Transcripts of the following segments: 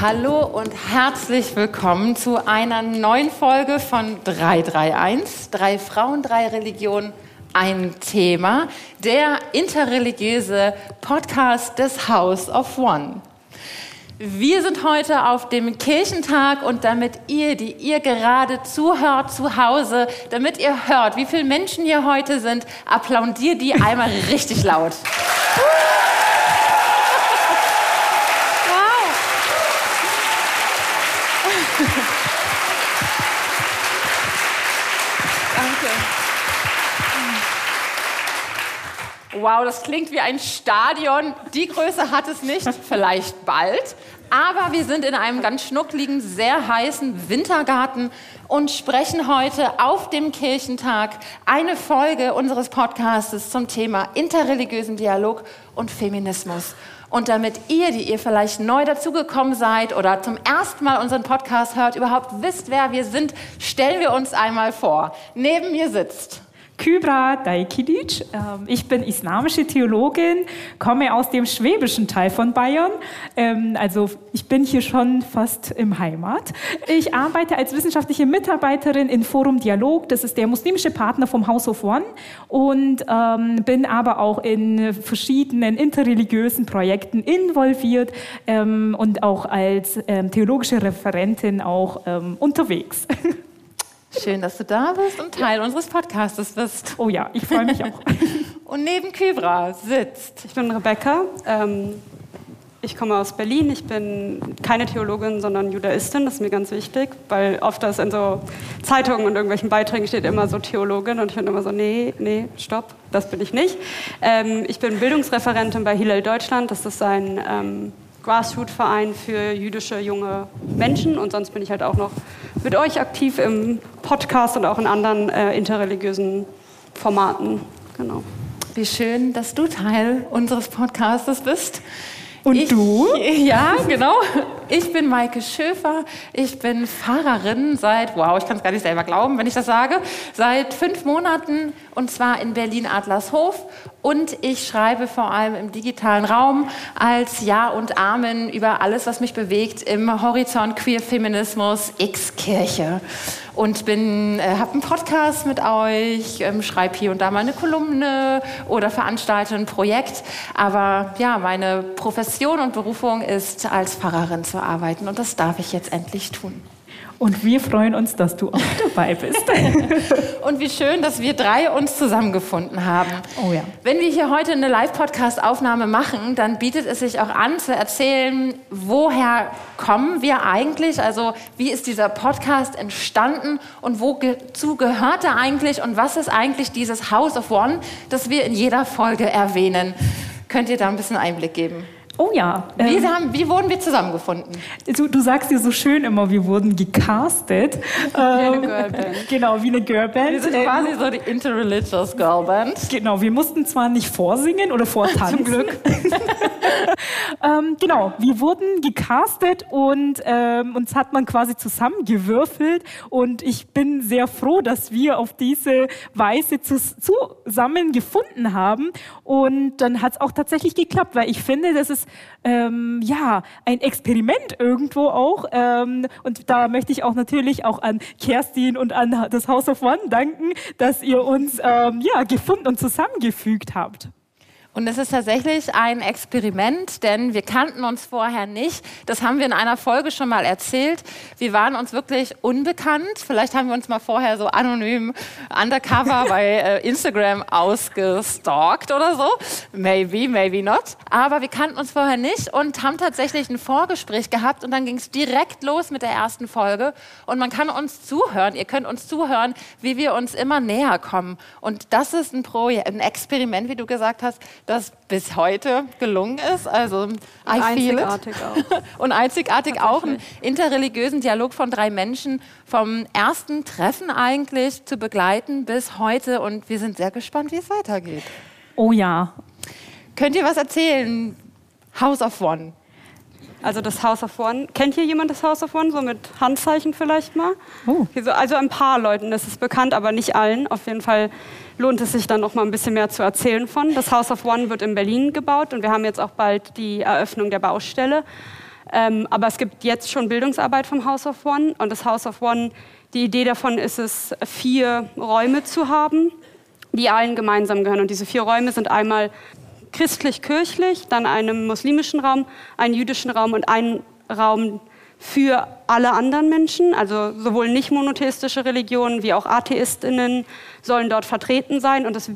Hallo und herzlich willkommen zu einer neuen Folge von 331, drei Frauen, drei Religionen, ein Thema, der interreligiöse Podcast des House of One. Wir sind heute auf dem Kirchentag und damit ihr, die ihr gerade zuhört zu Hause, damit ihr hört, wie viele Menschen hier heute sind, applaudiert die einmal richtig laut. Wow, das klingt wie ein Stadion. Die Größe hat es nicht, vielleicht bald. Aber wir sind in einem ganz schnuckligen, sehr heißen Wintergarten und sprechen heute auf dem Kirchentag eine Folge unseres Podcastes zum Thema interreligiösen Dialog und Feminismus. Und damit ihr, die ihr vielleicht neu dazugekommen seid oder zum ersten Mal unseren Podcast hört, überhaupt wisst, wer wir sind, stellen wir uns einmal vor. Neben mir sitzt Kybra Daikidic. Ähm, ich bin islamische Theologin, komme aus dem schwäbischen Teil von Bayern. Ähm, also ich bin hier schon fast im Heimat. Ich arbeite als wissenschaftliche Mitarbeiterin in Forum Dialog. Das ist der muslimische Partner vom House of One und ähm, bin aber auch in verschiedenen interreligiösen Projekten involviert und auch als theologische Referentin auch unterwegs. Schön, dass du da bist und Teil ja. unseres Podcastes bist. Oh ja, ich freue mich auch. und neben Kybra sitzt. Ich bin Rebecca. Ähm, ich komme aus Berlin. Ich bin keine Theologin, sondern Judaistin. Das ist mir ganz wichtig, weil oft das in so Zeitungen und irgendwelchen Beiträgen steht immer so Theologin und ich bin immer so, nee, nee, stopp, das bin ich nicht. Ähm, ich bin Bildungsreferentin bei Hillel Deutschland. Das ist ein ähm, Grassroot-Verein für jüdische junge Menschen und sonst bin ich halt auch noch mit euch aktiv im Podcast und auch in anderen äh, interreligiösen Formaten. Genau. Wie schön, dass du Teil unseres Podcastes bist. Und ich, du? Ja, genau. Ich bin Maike Schöfer. Ich bin Fahrerin seit, wow, ich kann es gar nicht selber glauben, wenn ich das sage, seit fünf Monaten und zwar in Berlin-Adlershof. Und ich schreibe vor allem im digitalen Raum als Ja und Amen über alles, was mich bewegt im Horizont Queer Feminismus X Kirche und bin, äh, habe einen Podcast mit euch, ähm, schreibe hier und da mal eine Kolumne oder veranstalte ein Projekt. Aber ja, meine Profession und Berufung ist, als Pfarrerin zu arbeiten und das darf ich jetzt endlich tun. Und wir freuen uns, dass du auch dabei bist. und wie schön, dass wir drei uns zusammengefunden haben. Oh ja. Wenn wir hier heute eine Live-Podcast-Aufnahme machen, dann bietet es sich auch an zu erzählen, woher kommen wir eigentlich? Also wie ist dieser Podcast entstanden und wozu gehört er eigentlich und was ist eigentlich dieses House of One, das wir in jeder Folge erwähnen? Könnt ihr da ein bisschen Einblick geben? Oh ja. Wie, ähm, haben, wie wurden wir zusammengefunden? Du, du, sagst dir so schön immer, wir wurden gecastet. Wie eine ähm, Girlband. Genau, wie eine Girlband. Wir sind quasi so die Interreligious Girlband. Genau, wir mussten zwar nicht vorsingen oder vortanzen. Zum Glück. ähm, genau, wir wurden gecastet und ähm, uns hat man quasi zusammengewürfelt und ich bin sehr froh, dass wir auf diese Weise zusammen gefunden haben und dann hat es auch tatsächlich geklappt, weil ich finde, das ist ähm, ja ein Experiment irgendwo auch ähm, und da möchte ich auch natürlich auch an Kerstin und an das House of One danken, dass ihr uns ähm, ja gefunden und zusammengefügt habt. Und es ist tatsächlich ein Experiment, denn wir kannten uns vorher nicht. Das haben wir in einer Folge schon mal erzählt. Wir waren uns wirklich unbekannt. Vielleicht haben wir uns mal vorher so anonym undercover bei äh, Instagram ausgestalkt oder so. Maybe, maybe not. Aber wir kannten uns vorher nicht und haben tatsächlich ein Vorgespräch gehabt und dann ging es direkt los mit der ersten Folge. Und man kann uns zuhören. Ihr könnt uns zuhören, wie wir uns immer näher kommen. Und das ist ein, Projekt, ein Experiment, wie du gesagt hast, das bis heute gelungen ist. Also und einzigartig auch. und einzigartig auch einen interreligiösen Dialog von drei Menschen vom ersten Treffen eigentlich zu begleiten bis heute. Und wir sind sehr gespannt, wie es weitergeht. Oh ja. Könnt ihr was erzählen? House of One. Also das House of One. Kennt hier jemand das House of One? So mit Handzeichen vielleicht mal? Oh. Also ein paar Leuten ist es bekannt, aber nicht allen. Auf jeden Fall lohnt es sich dann noch mal ein bisschen mehr zu erzählen von. Das House of One wird in Berlin gebaut und wir haben jetzt auch bald die Eröffnung der Baustelle. Ähm, aber es gibt jetzt schon Bildungsarbeit vom House of One und das House of One, die Idee davon ist es, vier Räume zu haben, die allen gemeinsam gehören. Und diese vier Räume sind einmal christlich-kirchlich, dann einen muslimischen Raum, einen jüdischen Raum und einen Raum für alle anderen Menschen, also sowohl nicht monotheistische Religionen wie auch Atheistinnen sollen dort vertreten sein. Und das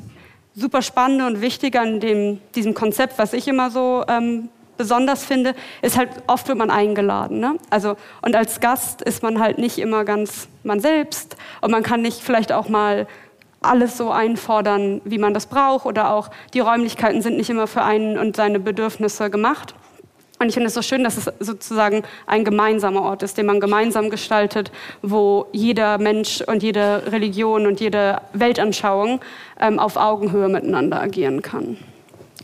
super Spannende und Wichtige an dem, diesem Konzept, was ich immer so ähm, besonders finde, ist halt, oft wird man eingeladen. Ne? Also, und als Gast ist man halt nicht immer ganz man selbst und man kann nicht vielleicht auch mal alles so einfordern, wie man das braucht oder auch die Räumlichkeiten sind nicht immer für einen und seine Bedürfnisse gemacht. Und ich finde es so schön, dass es sozusagen ein gemeinsamer Ort ist, den man gemeinsam gestaltet, wo jeder Mensch und jede Religion und jede Weltanschauung ähm, auf Augenhöhe miteinander agieren kann.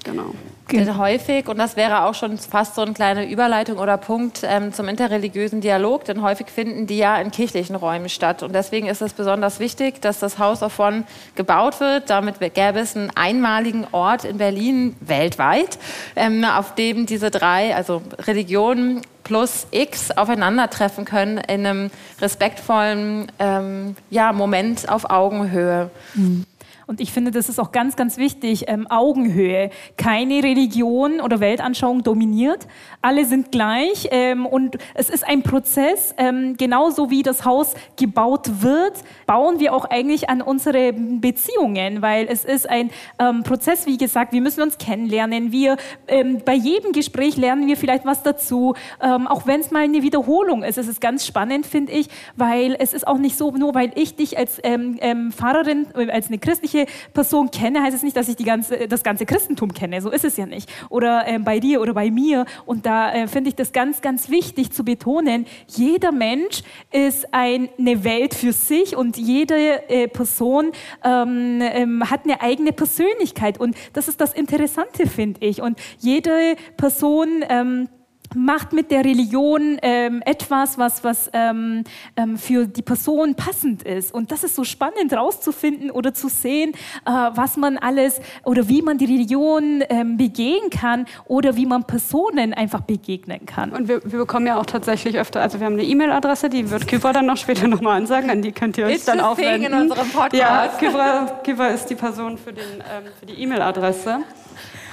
Genau. Genau. Häufig, und das wäre auch schon fast so eine kleine Überleitung oder Punkt ähm, zum interreligiösen Dialog, denn häufig finden die ja in kirchlichen Räumen statt. Und deswegen ist es besonders wichtig, dass das House of One gebaut wird. Damit gäbe es einen einmaligen Ort in Berlin weltweit, ähm, auf dem diese drei, also Religionen plus X aufeinandertreffen können in einem respektvollen ähm, ja, Moment auf Augenhöhe. Mhm. Und ich finde, das ist auch ganz, ganz wichtig, ähm, Augenhöhe. Keine Religion oder Weltanschauung dominiert. Alle sind gleich ähm, und es ist ein Prozess. Ähm, genauso wie das Haus gebaut wird, bauen wir auch eigentlich an unsere Beziehungen, weil es ist ein ähm, Prozess, wie gesagt, wir müssen uns kennenlernen. Wir, ähm, bei jedem Gespräch lernen wir vielleicht was dazu, ähm, auch wenn es mal eine Wiederholung ist. Es ist ganz spannend, finde ich, weil es ist auch nicht so, nur weil ich dich als Pfarrerin, äh, als eine christliche christliche Person kenne, heißt es nicht, dass ich ganze, das ganze Christentum kenne. So ist es ja nicht. Oder äh, bei dir oder bei mir. Und da äh, finde ich das ganz, ganz wichtig zu betonen, jeder Mensch ist ein, eine Welt für sich und jede äh, Person ähm, ähm, hat eine eigene Persönlichkeit. Und das ist das Interessante, finde ich. Und jede Person... Ähm, macht mit der Religion ähm, etwas, was, was ähm, ähm, für die Person passend ist. Und das ist so spannend rauszufinden oder zu sehen, äh, was man alles oder wie man die Religion ähm, begehen kann oder wie man Personen einfach begegnen kann. Und wir, wir bekommen ja auch tatsächlich öfter, also wir haben eine E-Mail-Adresse, die wird Kypra dann noch später nochmal ansagen, an die könnt ihr euch It's dann aufwenden. in unserem Podcast. Ja, Kypra ist die Person für, den, ähm, für die E-Mail-Adresse.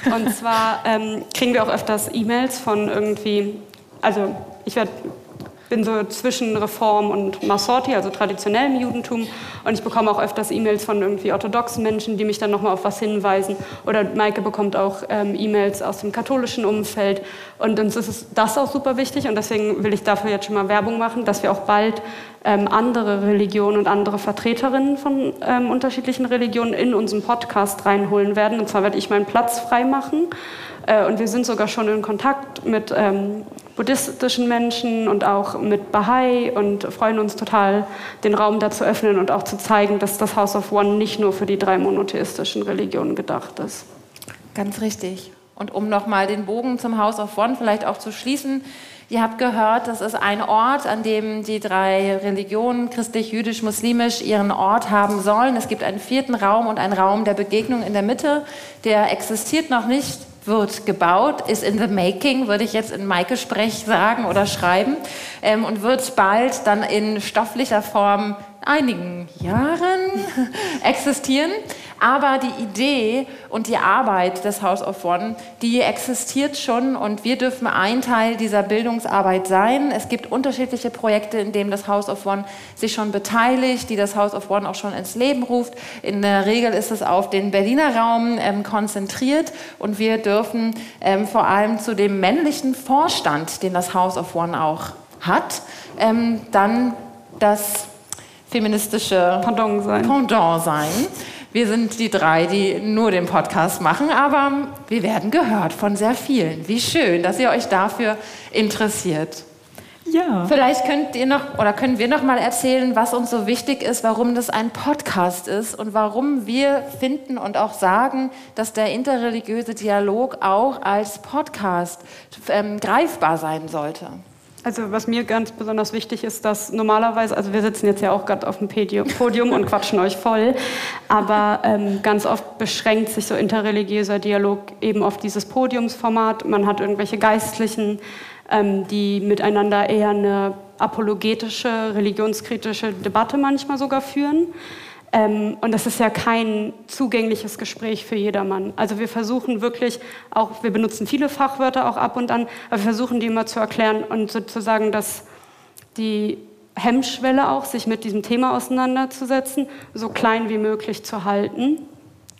Und zwar ähm, kriegen wir auch öfters E-Mails von irgendwie, also ich werde bin so zwischen Reform und Massorti, also traditionellem Judentum. Und ich bekomme auch öfters E-Mails von irgendwie orthodoxen Menschen, die mich dann nochmal auf was hinweisen. Oder Maike bekommt auch ähm, E-Mails aus dem katholischen Umfeld. Und uns ist das auch super wichtig. Und deswegen will ich dafür jetzt schon mal Werbung machen, dass wir auch bald ähm, andere Religionen und andere Vertreterinnen von ähm, unterschiedlichen Religionen in unseren Podcast reinholen werden. Und zwar werde ich meinen Platz freimachen. Äh, und wir sind sogar schon in Kontakt mit ähm, buddhistischen Menschen und auch mit Bahai und freuen uns total, den Raum da zu öffnen und auch zu zeigen, dass das House of One nicht nur für die drei monotheistischen Religionen gedacht ist. Ganz richtig. Und um nochmal den Bogen zum House of One vielleicht auch zu schließen, Ihr habt gehört, das ist ein Ort, an dem die drei Religionen, christlich, jüdisch, muslimisch, ihren Ort haben sollen. Es gibt einen vierten Raum und einen Raum der Begegnung in der Mitte. Der existiert noch nicht wird gebaut, ist in the making, würde ich jetzt in Maike-Sprech sagen oder schreiben, ähm, und wird bald dann in stofflicher Form einigen Jahren existieren. Aber die Idee und die Arbeit des House of One, die existiert schon und wir dürfen ein Teil dieser Bildungsarbeit sein. Es gibt unterschiedliche Projekte, in denen das House of One sich schon beteiligt, die das House of One auch schon ins Leben ruft. In der Regel ist es auf den Berliner Raum ähm, konzentriert und wir dürfen ähm, vor allem zu dem männlichen Vorstand, den das House of One auch hat, ähm, dann das feministische Pendant sein. Pendant sein. Wir sind die drei, die nur den Podcast machen, aber wir werden gehört von sehr vielen. Wie schön, dass ihr euch dafür interessiert. Ja. Vielleicht könnt ihr noch oder können wir noch mal erzählen, was uns so wichtig ist, warum das ein Podcast ist und warum wir finden und auch sagen, dass der interreligiöse Dialog auch als Podcast ähm, greifbar sein sollte. Also was mir ganz besonders wichtig ist, dass normalerweise, also wir sitzen jetzt ja auch gerade auf dem Podium und quatschen euch voll, aber ähm, ganz oft beschränkt sich so interreligiöser Dialog eben auf dieses Podiumsformat. Man hat irgendwelche Geistlichen ähm, die miteinander eher eine apologetische, religionskritische Debatte manchmal sogar führen. Ähm, und das ist ja kein zugängliches Gespräch für jedermann. Also wir versuchen wirklich auch, wir benutzen viele Fachwörter auch ab und an, aber wir versuchen die immer zu erklären und sozusagen, dass die Hemmschwelle auch, sich mit diesem Thema auseinanderzusetzen, so klein wie möglich zu halten.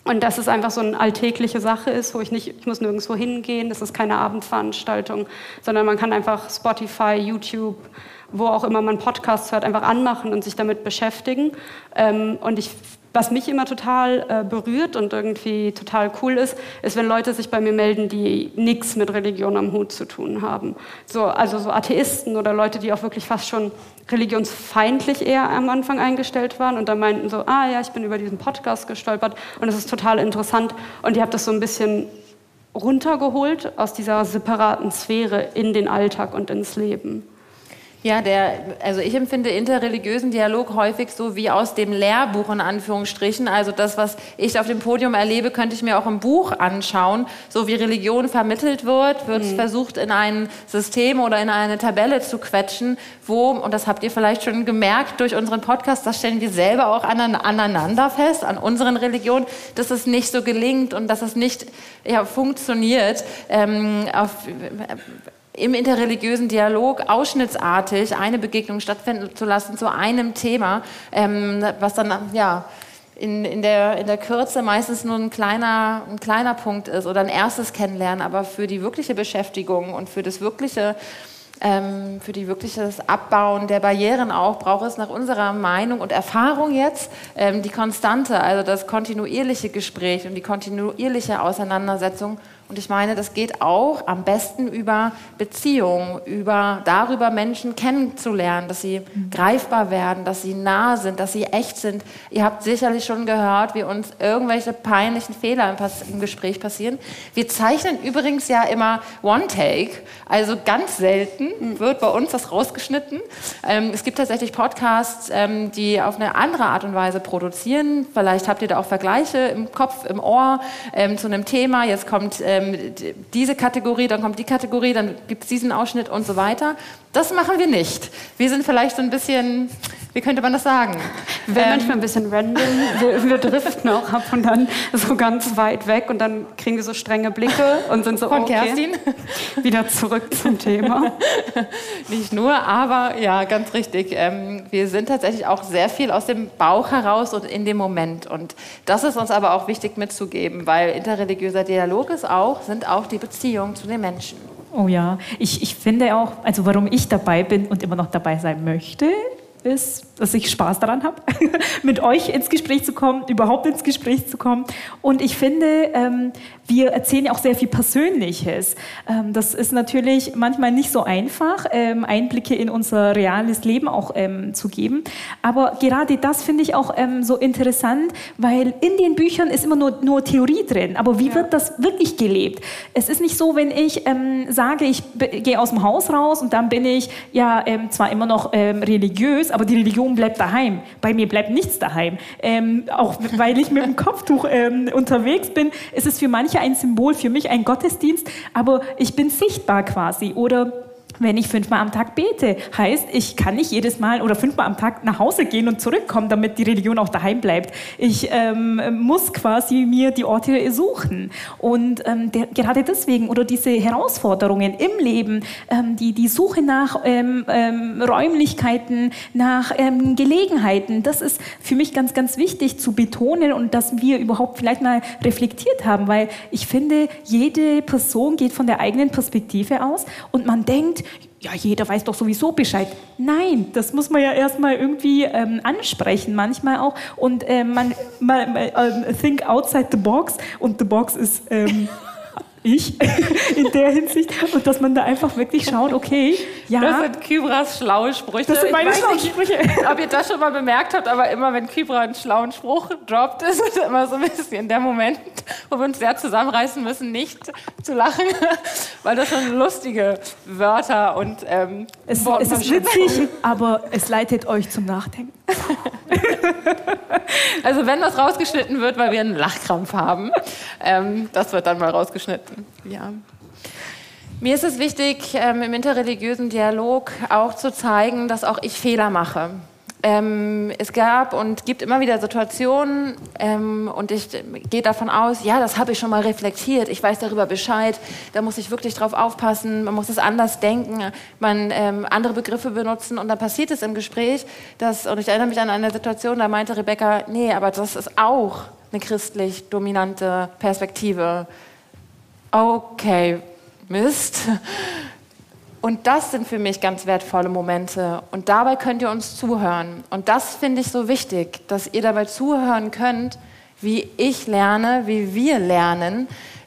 Und dass es einfach so eine alltägliche Sache ist, wo ich nicht, ich muss nirgendwo hingehen, das ist keine Abendveranstaltung, sondern man kann einfach Spotify, YouTube, wo auch immer man Podcasts hört, einfach anmachen und sich damit beschäftigen. Ähm, und ich was mich immer total äh, berührt und irgendwie total cool ist, ist, wenn Leute sich bei mir melden, die nichts mit Religion am Hut zu tun haben. So, also so Atheisten oder Leute, die auch wirklich fast schon religionsfeindlich eher am Anfang eingestellt waren und dann meinten so, ah ja, ich bin über diesen Podcast gestolpert und es ist total interessant und ihr habt das so ein bisschen runtergeholt aus dieser separaten Sphäre in den Alltag und ins Leben. Ja, der, also ich empfinde interreligiösen Dialog häufig so wie aus dem Lehrbuch in Anführungsstrichen. Also das, was ich auf dem Podium erlebe, könnte ich mir auch im Buch anschauen. So wie Religion vermittelt wird, wird mhm. versucht in ein System oder in eine Tabelle zu quetschen, wo, und das habt ihr vielleicht schon gemerkt durch unseren Podcast, das stellen wir selber auch aneinander fest, an unseren Religionen, dass es nicht so gelingt und dass es nicht ja, funktioniert. Ähm, auf, im interreligiösen Dialog ausschnittsartig eine Begegnung stattfinden zu lassen zu einem Thema, ähm, was dann ja in, in, der, in der Kürze meistens nur ein kleiner, ein kleiner Punkt ist oder ein erstes Kennenlernen, aber für die wirkliche Beschäftigung und für das wirkliche ähm, für die wirkliches Abbauen der Barrieren auch braucht es nach unserer Meinung und Erfahrung jetzt ähm, die Konstante, also das kontinuierliche Gespräch und die kontinuierliche Auseinandersetzung und ich meine, das geht auch am besten über Beziehungen, über darüber Menschen kennenzulernen, dass sie mhm. greifbar werden, dass sie nah sind, dass sie echt sind. Ihr habt sicherlich schon gehört, wie uns irgendwelche peinlichen Fehler im, im Gespräch passieren. Wir zeichnen übrigens ja immer One Take, also ganz selten mhm. wird bei uns das rausgeschnitten. Ähm, es gibt tatsächlich Podcasts, ähm, die auf eine andere Art und Weise produzieren. Vielleicht habt ihr da auch Vergleiche im Kopf, im Ohr ähm, zu einem Thema. Jetzt kommt äh, ähm, diese Kategorie, dann kommt die Kategorie, dann gibt es diesen Ausschnitt und so weiter. Das machen wir nicht. Wir sind vielleicht so ein bisschen, wie könnte man das sagen? Wir ähm, manchmal ein bisschen random. Wir, wir driften auch ab und dann so ganz weit weg und dann kriegen wir so strenge Blicke und sind so, Von okay, Kerstin. wieder zurück zum Thema. Nicht nur, aber ja, ganz richtig. Ähm, wir sind tatsächlich auch sehr viel aus dem Bauch heraus und in dem Moment. Und das ist uns aber auch wichtig mitzugeben, weil interreligiöser Dialog ist auch, sind auch die Beziehungen zu den Menschen. Oh ja, ich, ich finde auch, also warum ich dabei bin und immer noch dabei sein möchte, ist, dass ich Spaß daran habe, mit euch ins Gespräch zu kommen, überhaupt ins Gespräch zu kommen. Und ich finde, ähm, wir erzählen ja auch sehr viel Persönliches. Ähm, das ist natürlich manchmal nicht so einfach, ähm, Einblicke in unser reales Leben auch ähm, zu geben. Aber gerade das finde ich auch ähm, so interessant, weil in den Büchern ist immer nur, nur Theorie drin. Aber wie ja. wird das wirklich gelebt? Es ist nicht so, wenn ich ähm, sage, ich gehe aus dem Haus raus und dann bin ich ja zwar immer noch religiös, aber die Religion bleibt daheim. Bei mir bleibt nichts daheim. Ähm, auch weil ich mit dem Kopftuch ähm, unterwegs bin, ist es für manche ein Symbol, für mich ein Gottesdienst, aber ich bin sichtbar quasi. Oder wenn ich fünfmal am Tag bete. Heißt, ich kann nicht jedes Mal oder fünfmal am Tag nach Hause gehen und zurückkommen, damit die Religion auch daheim bleibt. Ich ähm, muss quasi mir die Orte suchen. Und ähm, der, gerade deswegen oder diese Herausforderungen im Leben, ähm, die, die Suche nach ähm, ähm, Räumlichkeiten, nach ähm, Gelegenheiten, das ist für mich ganz, ganz wichtig zu betonen und dass wir überhaupt vielleicht mal reflektiert haben, weil ich finde, jede Person geht von der eigenen Perspektive aus und man denkt, ja, jeder weiß doch sowieso Bescheid. Nein, das muss man ja erstmal irgendwie ähm, ansprechen, manchmal auch. Und äh, man, man, man uh, think outside the box und the box ist ähm, ich in der Hinsicht und dass man da einfach wirklich schaut, okay, ja. Das sind Kybras schlaue Sprüche. Das sind meine schlauen Sprüche. Ob ihr das schon mal bemerkt habt, aber immer wenn Kybra einen schlauen Spruch droppt, ist es immer so ein bisschen der Moment, wo wir uns sehr zusammenreißen müssen, nicht zu lachen, weil das schon lustige Wörter und ähm, es, es ist witzig, aber es leitet euch zum Nachdenken. also wenn das rausgeschnitten wird, weil wir einen Lachkrampf haben, ähm, das wird dann mal rausgeschnitten. Ja. Mir ist es wichtig, ähm, im interreligiösen Dialog auch zu zeigen, dass auch ich Fehler mache. Ähm, es gab und gibt immer wieder Situationen ähm, und ich gehe davon aus, ja, das habe ich schon mal reflektiert, ich weiß darüber Bescheid, da muss ich wirklich drauf aufpassen, man muss es anders denken, man ähm, andere Begriffe benutzen. Und dann passiert es im Gespräch, dass, und ich erinnere mich an eine Situation, da meinte Rebecca, nee, aber das ist auch eine christlich dominante Perspektive. Okay, Mist. Und das sind für mich ganz wertvolle Momente. Und dabei könnt ihr uns zuhören. Und das finde ich so wichtig, dass ihr dabei zuhören könnt, wie ich lerne, wie wir lernen,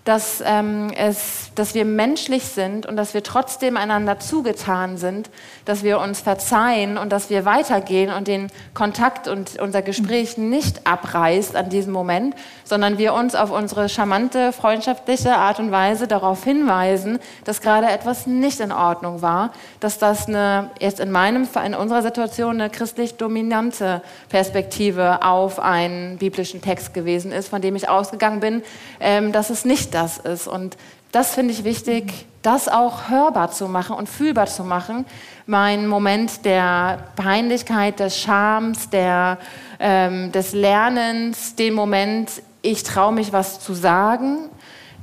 dass, ähm, es, dass wir menschlich sind und dass wir trotzdem einander zugetan sind, dass wir uns verzeihen und dass wir weitergehen und den Kontakt und unser Gespräch nicht abreißt an diesem Moment, sondern wir uns auf unsere charmante, freundschaftliche Art und Weise darauf hinweisen, dass gerade etwas nicht in Ordnung war, dass das eine, jetzt in meinem, in unserer Situation eine christlich dominante Perspektive auf einen biblischen Text gewesen ist, von dem ich ausgegangen bin, ähm, dass es nicht das ist. Und das finde ich wichtig, das auch hörbar zu machen und fühlbar zu machen. Mein Moment der Peinlichkeit, des Schams, der, ähm, des Lernens, den Moment, ich traue mich was zu sagen.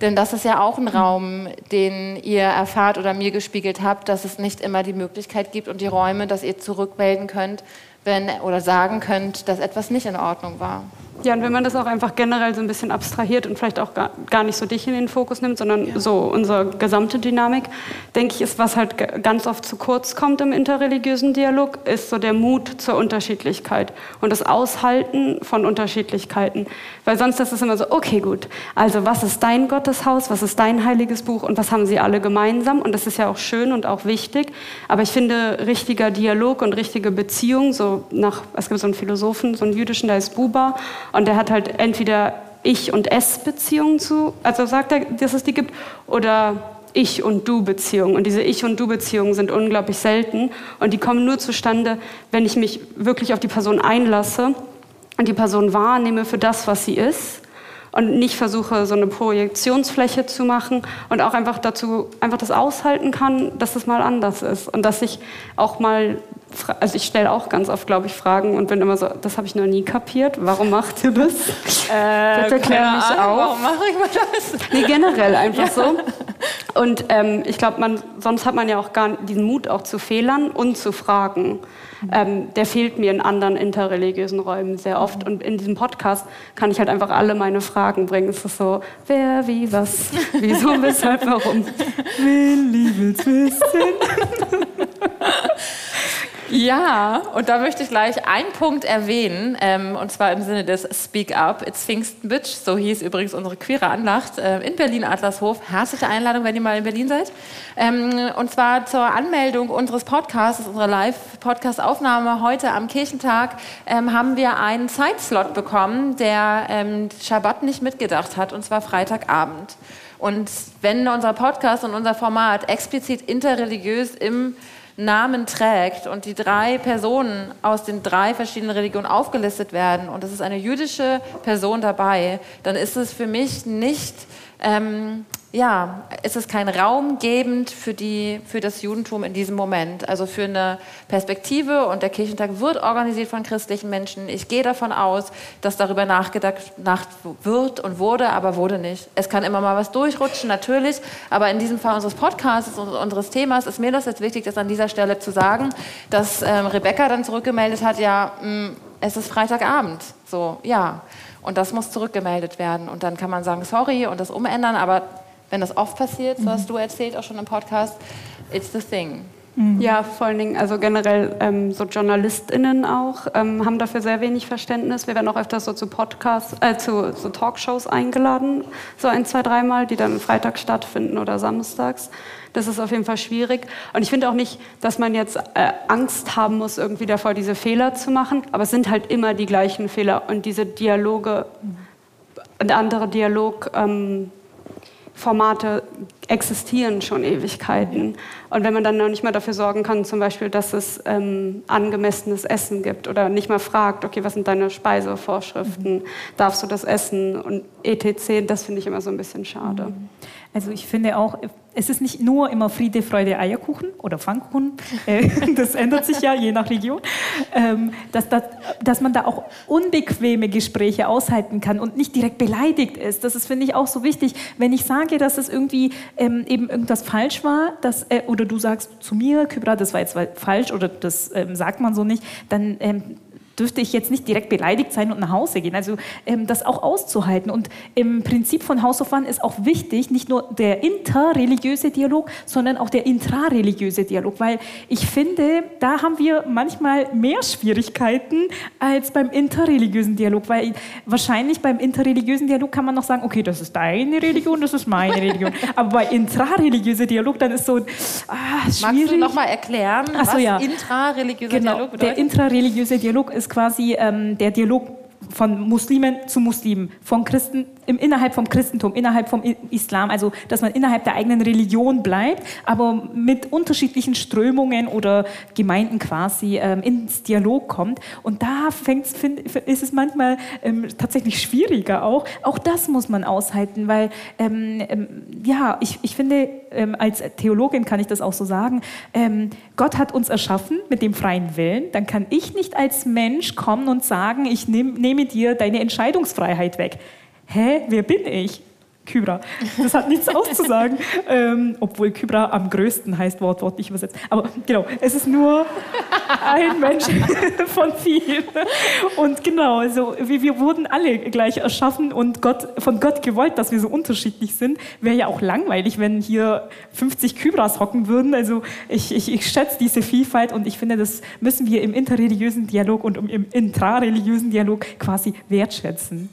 Denn das ist ja auch ein Raum, den ihr erfahrt oder mir gespiegelt habt, dass es nicht immer die Möglichkeit gibt und die Räume, dass ihr zurückmelden könnt, wenn oder sagen könnt, dass etwas nicht in Ordnung war. Ja, und wenn man das auch einfach generell so ein bisschen abstrahiert und vielleicht auch gar, gar nicht so dich in den Fokus nimmt, sondern ja. so unsere gesamte Dynamik, denke ich, ist, was halt ganz oft zu kurz kommt im interreligiösen Dialog, ist so der Mut zur Unterschiedlichkeit und das Aushalten von Unterschiedlichkeiten. Weil sonst ist es immer so, okay, gut, also was ist dein Gotteshaus, was ist dein heiliges Buch und was haben sie alle gemeinsam? Und das ist ja auch schön und auch wichtig. Aber ich finde, richtiger Dialog und richtige Beziehung, so nach, es gibt so einen Philosophen, so einen jüdischen, der ist Buba, und der hat halt entweder Ich- und Es-Beziehungen zu, also sagt er, dass es die gibt, oder Ich- und Du-Beziehungen. Und diese Ich- und Du-Beziehungen sind unglaublich selten. Und die kommen nur zustande, wenn ich mich wirklich auf die Person einlasse und die Person wahrnehme für das, was sie ist. Und nicht versuche, so eine Projektionsfläche zu machen und auch einfach dazu, einfach das aushalten kann, dass es mal anders ist. Und dass ich auch mal also ich stelle auch ganz oft, glaube ich, Fragen und bin immer so, das habe ich noch nie kapiert. Warum macht ihr das? Äh, das erklärt mich auch. Warum mache ich mal das? Nee, generell einfach ja. so. Und ähm, ich glaube, man, sonst hat man ja auch gar diesen Mut auch zu Fehlern und zu fragen. Ähm, der fehlt mir in anderen interreligiösen Räumen sehr oft. Und in diesem Podcast kann ich halt einfach alle meine Fragen bringen. Es ist so, wer, wie, was, wieso, weshalb, warum. Willi will's wissen. Ja, und da möchte ich gleich einen Punkt erwähnen, ähm, und zwar im Sinne des Speak Up. It's Pfingstenbitch, so hieß übrigens unsere queere Anlacht äh, in Berlin-Adlershof. Herzliche Einladung, wenn ihr mal in Berlin seid. Ähm, und zwar zur Anmeldung unseres Podcasts, unserer Live-Podcast-Aufnahme heute am Kirchentag, ähm, haben wir einen Zeitslot bekommen, der ähm, Schabbat nicht mitgedacht hat, und zwar Freitagabend. Und wenn unser Podcast und unser Format explizit interreligiös im Namen trägt und die drei Personen aus den drei verschiedenen Religionen aufgelistet werden und es ist eine jüdische Person dabei, dann ist es für mich nicht ähm, ja, ist es kein Raum gebend für, die, für das Judentum in diesem Moment, also für eine Perspektive. Und der Kirchentag wird organisiert von christlichen Menschen. Ich gehe davon aus, dass darüber nachgedacht wird und wurde, aber wurde nicht. Es kann immer mal was durchrutschen, natürlich, aber in diesem Fall unseres Podcasts, unseres Themas, ist mir das jetzt wichtig, das an dieser Stelle zu sagen, dass ähm, Rebecca dann zurückgemeldet hat, ja, mh, mm, es ist Freitagabend. So, ja. Und das muss zurückgemeldet werden. Und dann kann man sagen, sorry und das umändern, aber wenn das oft passiert, so hast du erzählt, auch schon im Podcast, it's the thing. Mhm. Ja, vor allen Dingen, also generell ähm, so JournalistInnen auch ähm, haben dafür sehr wenig Verständnis. Wir werden auch öfters so zu Podcasts, äh, zu so Talkshows eingeladen, so ein, zwei, dreimal, die dann Freitag stattfinden oder samstags. Das ist auf jeden Fall schwierig. Und ich finde auch nicht, dass man jetzt äh, Angst haben muss, irgendwie davor, diese Fehler zu machen. Aber es sind halt immer die gleichen Fehler. Und diese Dialoge, und andere Dialog, ähm, Formate existieren schon Ewigkeiten. Und wenn man dann noch nicht mal dafür sorgen kann, zum Beispiel, dass es ähm, angemessenes Essen gibt oder nicht mal fragt, okay, was sind deine Speisevorschriften, mhm. darfst du das essen und etc., das finde ich immer so ein bisschen schade. Also ich finde auch, es ist nicht nur immer Friede, Freude, Eierkuchen oder Pfannkuchen, äh, das ändert sich ja je nach Region, ähm, dass, dass, dass man da auch unbequeme Gespräche aushalten kann und nicht direkt beleidigt ist. Das ist, finde ich, auch so wichtig. Wenn ich sage, dass es irgendwie ähm, eben irgendwas falsch war, dass, äh, oder du sagst zu mir, Kybra, das war jetzt falsch oder das ähm, sagt man so nicht, dann ähm, dürfte ich jetzt nicht direkt beleidigt sein und nach Hause gehen. Also ähm, das auch auszuhalten. Und im Prinzip von House of One ist auch wichtig, nicht nur der interreligiöse Dialog, sondern auch der intrareligiöse Dialog. Weil ich finde, da haben wir manchmal mehr Schwierigkeiten als beim interreligiösen Dialog. Weil wahrscheinlich beim interreligiösen Dialog kann man noch sagen, okay, das ist deine Religion, das ist meine Religion. Aber bei intrareligiöser Dialog, dann ist so ah, schwierig. Magst du nochmal erklären, so, was ja. intrareligiöser genau, Dialog bedeutet? Der intrareligiöse Dialog ist ist quasi ähm, der Dialog von Muslimen zu Muslimen, von Christen im, innerhalb vom Christentum, innerhalb vom Islam, also dass man innerhalb der eigenen Religion bleibt, aber mit unterschiedlichen Strömungen oder Gemeinden quasi ähm, ins Dialog kommt. Und da fängt's, find, ist es manchmal ähm, tatsächlich schwieriger auch. Auch das muss man aushalten, weil ähm, ähm ja, ich, ich finde, ähm, als Theologin kann ich das auch so sagen, ähm, Gott hat uns erschaffen mit dem freien Willen. Dann kann ich nicht als Mensch kommen und sagen, ich nehm, nehme dir deine Entscheidungsfreiheit weg hä, wer bin ich? Kybra. Das hat nichts auszusagen, ähm, obwohl Kybra am größten heißt, wortwörtlich übersetzt. Aber genau, es ist nur ein Mensch von vielen. Und genau, also wir, wir wurden alle gleich erschaffen und Gott, von Gott gewollt, dass wir so unterschiedlich sind. Wäre ja auch langweilig, wenn hier 50 Kybras hocken würden. Also ich, ich, ich schätze diese Vielfalt und ich finde, das müssen wir im interreligiösen Dialog und im intrareligiösen Dialog quasi wertschätzen.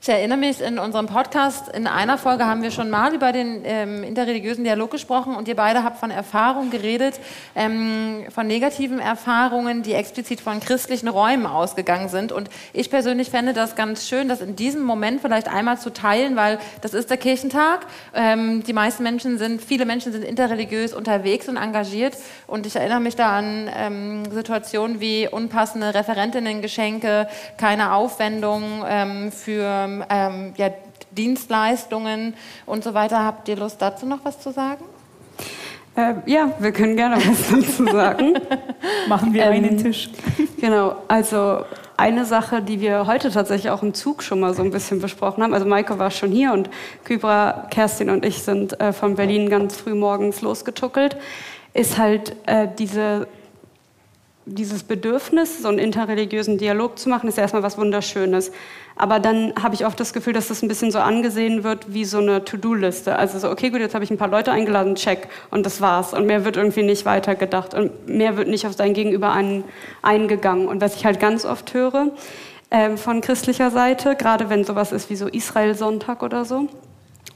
Ich erinnere mich, in unserem Podcast, in einer Folge haben wir schon mal über den ähm, interreligiösen Dialog gesprochen und ihr beide habt von Erfahrungen geredet, ähm, von negativen Erfahrungen, die explizit von christlichen Räumen ausgegangen sind. Und ich persönlich fände das ganz schön, das in diesem Moment vielleicht einmal zu teilen, weil das ist der Kirchentag. Ähm, die meisten Menschen sind, viele Menschen sind interreligiös unterwegs und engagiert. Und ich erinnere mich da an ähm, Situationen wie unpassende Referentinnengeschenke, keine Aufwendung ähm, für ähm, ja, Dienstleistungen und so weiter. Habt ihr Lust dazu noch was zu sagen? Äh, ja, wir können gerne was dazu sagen. Machen wir ähm, einen Tisch. Genau, also eine Sache, die wir heute tatsächlich auch im Zug schon mal so ein bisschen besprochen haben. Also Maike war schon hier und Kybra, Kerstin und ich sind äh, von Berlin ganz früh morgens losgetuckelt, ist halt äh, diese dieses Bedürfnis, so einen interreligiösen Dialog zu machen, ist ja erstmal was Wunderschönes. Aber dann habe ich oft das Gefühl, dass das ein bisschen so angesehen wird wie so eine To-Do-Liste. Also so, okay, gut, jetzt habe ich ein paar Leute eingeladen, check, und das war's. Und mehr wird irgendwie nicht weitergedacht und mehr wird nicht auf dein Gegenüber ein, eingegangen. Und was ich halt ganz oft höre ähm, von christlicher Seite, gerade wenn sowas ist wie so Israel-Sonntag oder so,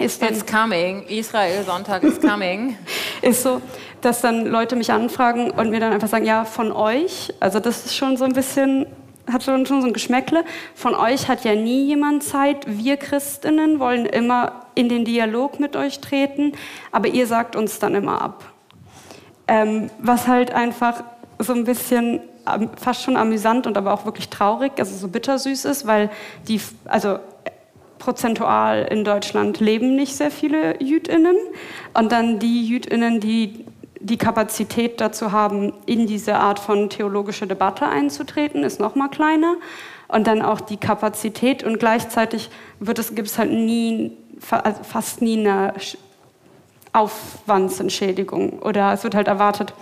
ist dann, It's coming. Israel Sonntag is coming. ist so, dass dann Leute mich anfragen und mir dann einfach sagen, ja, von euch, also das ist schon so ein bisschen, hat schon, schon so ein Geschmäckle, von euch hat ja nie jemand Zeit. Wir Christinnen wollen immer in den Dialog mit euch treten, aber ihr sagt uns dann immer ab. Ähm, was halt einfach so ein bisschen fast schon amüsant und aber auch wirklich traurig, also so bittersüß ist, weil die, also prozentual in Deutschland leben nicht sehr viele Jüdinnen. Und dann die Jüdinnen, die die Kapazität dazu haben, in diese Art von theologische Debatte einzutreten, ist noch mal kleiner. Und dann auch die Kapazität und gleichzeitig wird es, gibt es halt nie, also fast nie eine Aufwandsentschädigung. Oder es wird halt erwartet,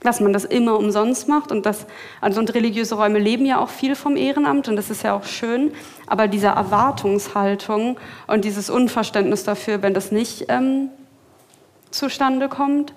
dass man das immer umsonst macht und das, also und religiöse Räume leben ja auch viel vom Ehrenamt und das ist ja auch schön, aber diese Erwartungshaltung und dieses Unverständnis dafür, wenn das nicht ähm, zustande kommt,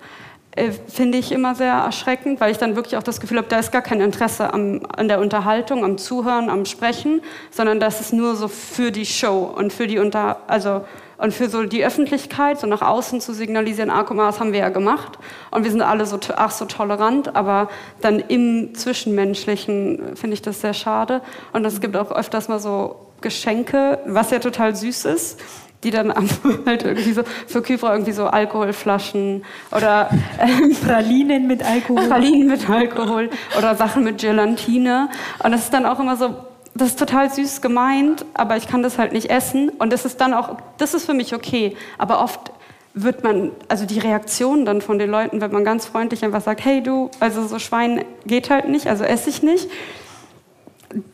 äh, finde ich immer sehr erschreckend, weil ich dann wirklich auch das Gefühl habe, da ist gar kein Interesse am, an der Unterhaltung, am Zuhören, am Sprechen, sondern das ist nur so für die Show und für die Unter, also und für so die Öffentlichkeit, so nach außen zu signalisieren, ah, guck mal, das haben wir ja gemacht. Und wir sind alle so, ach, so tolerant, aber dann im Zwischenmenschlichen finde ich das sehr schade. Und es gibt auch öfters mal so Geschenke, was ja total süß ist, die dann halt irgendwie so für Kypra irgendwie so Alkoholflaschen oder äh, Pralinen mit Alkohol. Pralinen mit Alkohol oder Sachen mit Gelatine. Und das ist dann auch immer so, das ist total süß gemeint, aber ich kann das halt nicht essen. Und das ist dann auch, das ist für mich okay. Aber oft wird man, also die Reaktion dann von den Leuten, wenn man ganz freundlich einfach sagt, hey du, also so Schwein geht halt nicht, also esse ich nicht.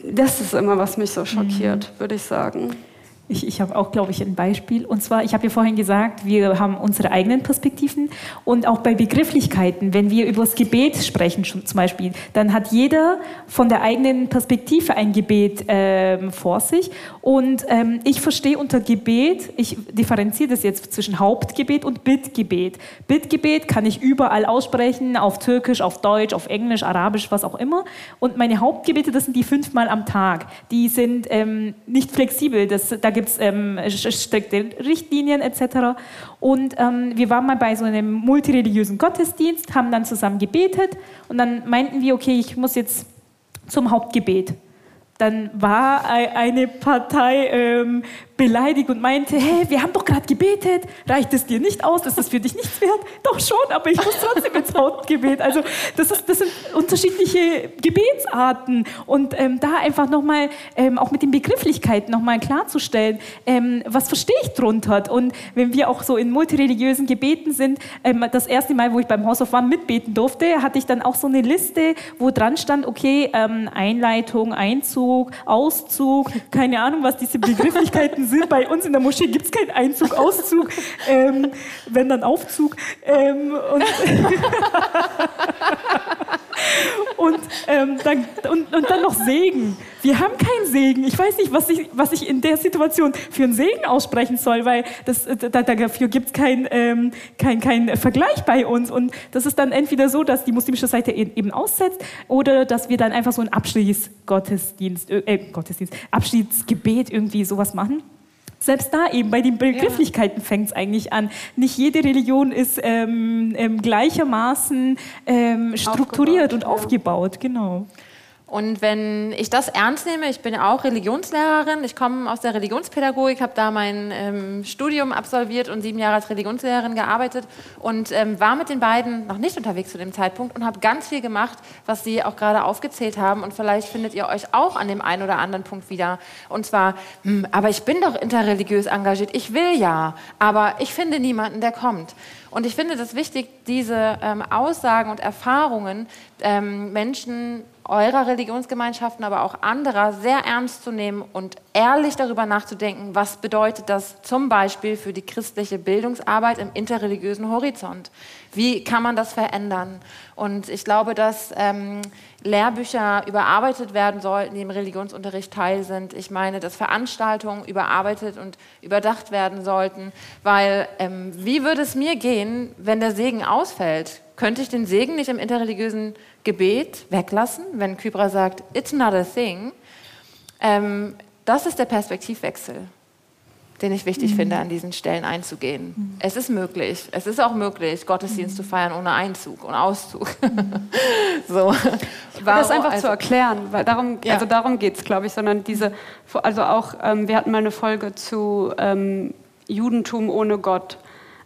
Das ist immer, was mich so schockiert, mhm. würde ich sagen. Ich, ich habe auch, glaube ich, ein Beispiel. Und zwar, ich habe ja vorhin gesagt, wir haben unsere eigenen Perspektiven. Und auch bei Begrifflichkeiten, wenn wir über das Gebet sprechen, zum Beispiel, dann hat jeder von der eigenen Perspektive ein Gebet ähm, vor sich. Und ähm, ich verstehe unter Gebet, ich differenziere das jetzt zwischen Hauptgebet und Bittgebet. Bittgebet kann ich überall aussprechen, auf Türkisch, auf Deutsch, auf Englisch, Arabisch, was auch immer. Und meine Hauptgebete, das sind die fünfmal am Tag. Die sind ähm, nicht flexibel. Das, da gibt es ähm, strikte Richtlinien etc. Und ähm, wir waren mal bei so einem multireligiösen Gottesdienst, haben dann zusammen gebetet und dann meinten wir, okay, ich muss jetzt zum Hauptgebet dann war eine Partei ähm, beleidigt und meinte, hey, wir haben doch gerade gebetet, reicht es dir nicht aus, ist das für dich nichts wert? Doch schon, aber ich muss trotzdem ins Hautgebet. Also das, ist, das sind unterschiedliche Gebetsarten und ähm, da einfach nochmal, ähm, auch mit den Begrifflichkeiten nochmal klarzustellen, ähm, was verstehe ich drunter? Und wenn wir auch so in multireligiösen Gebeten sind, ähm, das erste Mal, wo ich beim House of One mitbeten durfte, hatte ich dann auch so eine Liste, wo dran stand, okay, ähm, Einleitung, Einzug, Auszug, keine Ahnung, was diese Begrifflichkeiten sind. Bei uns in der Moschee gibt es keinen Einzug, Auszug, ähm, wenn dann Aufzug. Ähm, und, und, ähm, dann, und, und, dann noch Segen. Wir haben keinen Segen. Ich weiß nicht, was ich, was ich in der Situation für einen Segen aussprechen soll, weil das, da, dafür gibt es keinen ähm, kein, kein Vergleich bei uns. Und das ist dann entweder so, dass die muslimische Seite e-, eben aussetzt oder dass wir dann einfach so einen Abschließgottesdienst, äh, Gottesdienst, Abschiedsgebet irgendwie sowas machen. Selbst da eben bei den Begrifflichkeiten ja. fängt es eigentlich an. Nicht jede Religion ist ähm, ähm, gleichermaßen ähm, strukturiert aufgebaut, und ja. aufgebaut, genau. Und wenn ich das ernst nehme, ich bin ja auch Religionslehrerin, ich komme aus der Religionspädagogik, habe da mein ähm, Studium absolviert und sieben Jahre als Religionslehrerin gearbeitet und ähm, war mit den beiden noch nicht unterwegs zu dem Zeitpunkt und habe ganz viel gemacht, was sie auch gerade aufgezählt haben. Und vielleicht findet ihr euch auch an dem einen oder anderen Punkt wieder. Und zwar, hm, aber ich bin doch interreligiös engagiert, ich will ja, aber ich finde niemanden, der kommt. Und ich finde es wichtig, diese ähm, Aussagen und Erfahrungen ähm, Menschen eurer Religionsgemeinschaften, aber auch anderer sehr ernst zu nehmen und ehrlich darüber nachzudenken, was bedeutet das zum Beispiel für die christliche Bildungsarbeit im interreligiösen Horizont? Wie kann man das verändern? Und ich glaube, dass ähm, Lehrbücher überarbeitet werden sollten, die im Religionsunterricht teil sind. Ich meine, dass Veranstaltungen überarbeitet und überdacht werden sollten, weil ähm, wie würde es mir gehen, wenn der Segen ausfällt? Könnte ich den Segen nicht im interreligiösen Gebet weglassen, wenn Kybra sagt, it's not a thing? Ähm, das ist der Perspektivwechsel, den ich wichtig mhm. finde, an diesen Stellen einzugehen. Mhm. Es ist möglich, es ist auch möglich, Gottesdienst mhm. zu feiern ohne Einzug und Auszug. Mhm. so. das einfach also, zu erklären, weil darum, ja. also darum geht es, glaube ich, sondern diese, also auch, ähm, wir hatten mal eine Folge zu ähm, Judentum ohne Gott.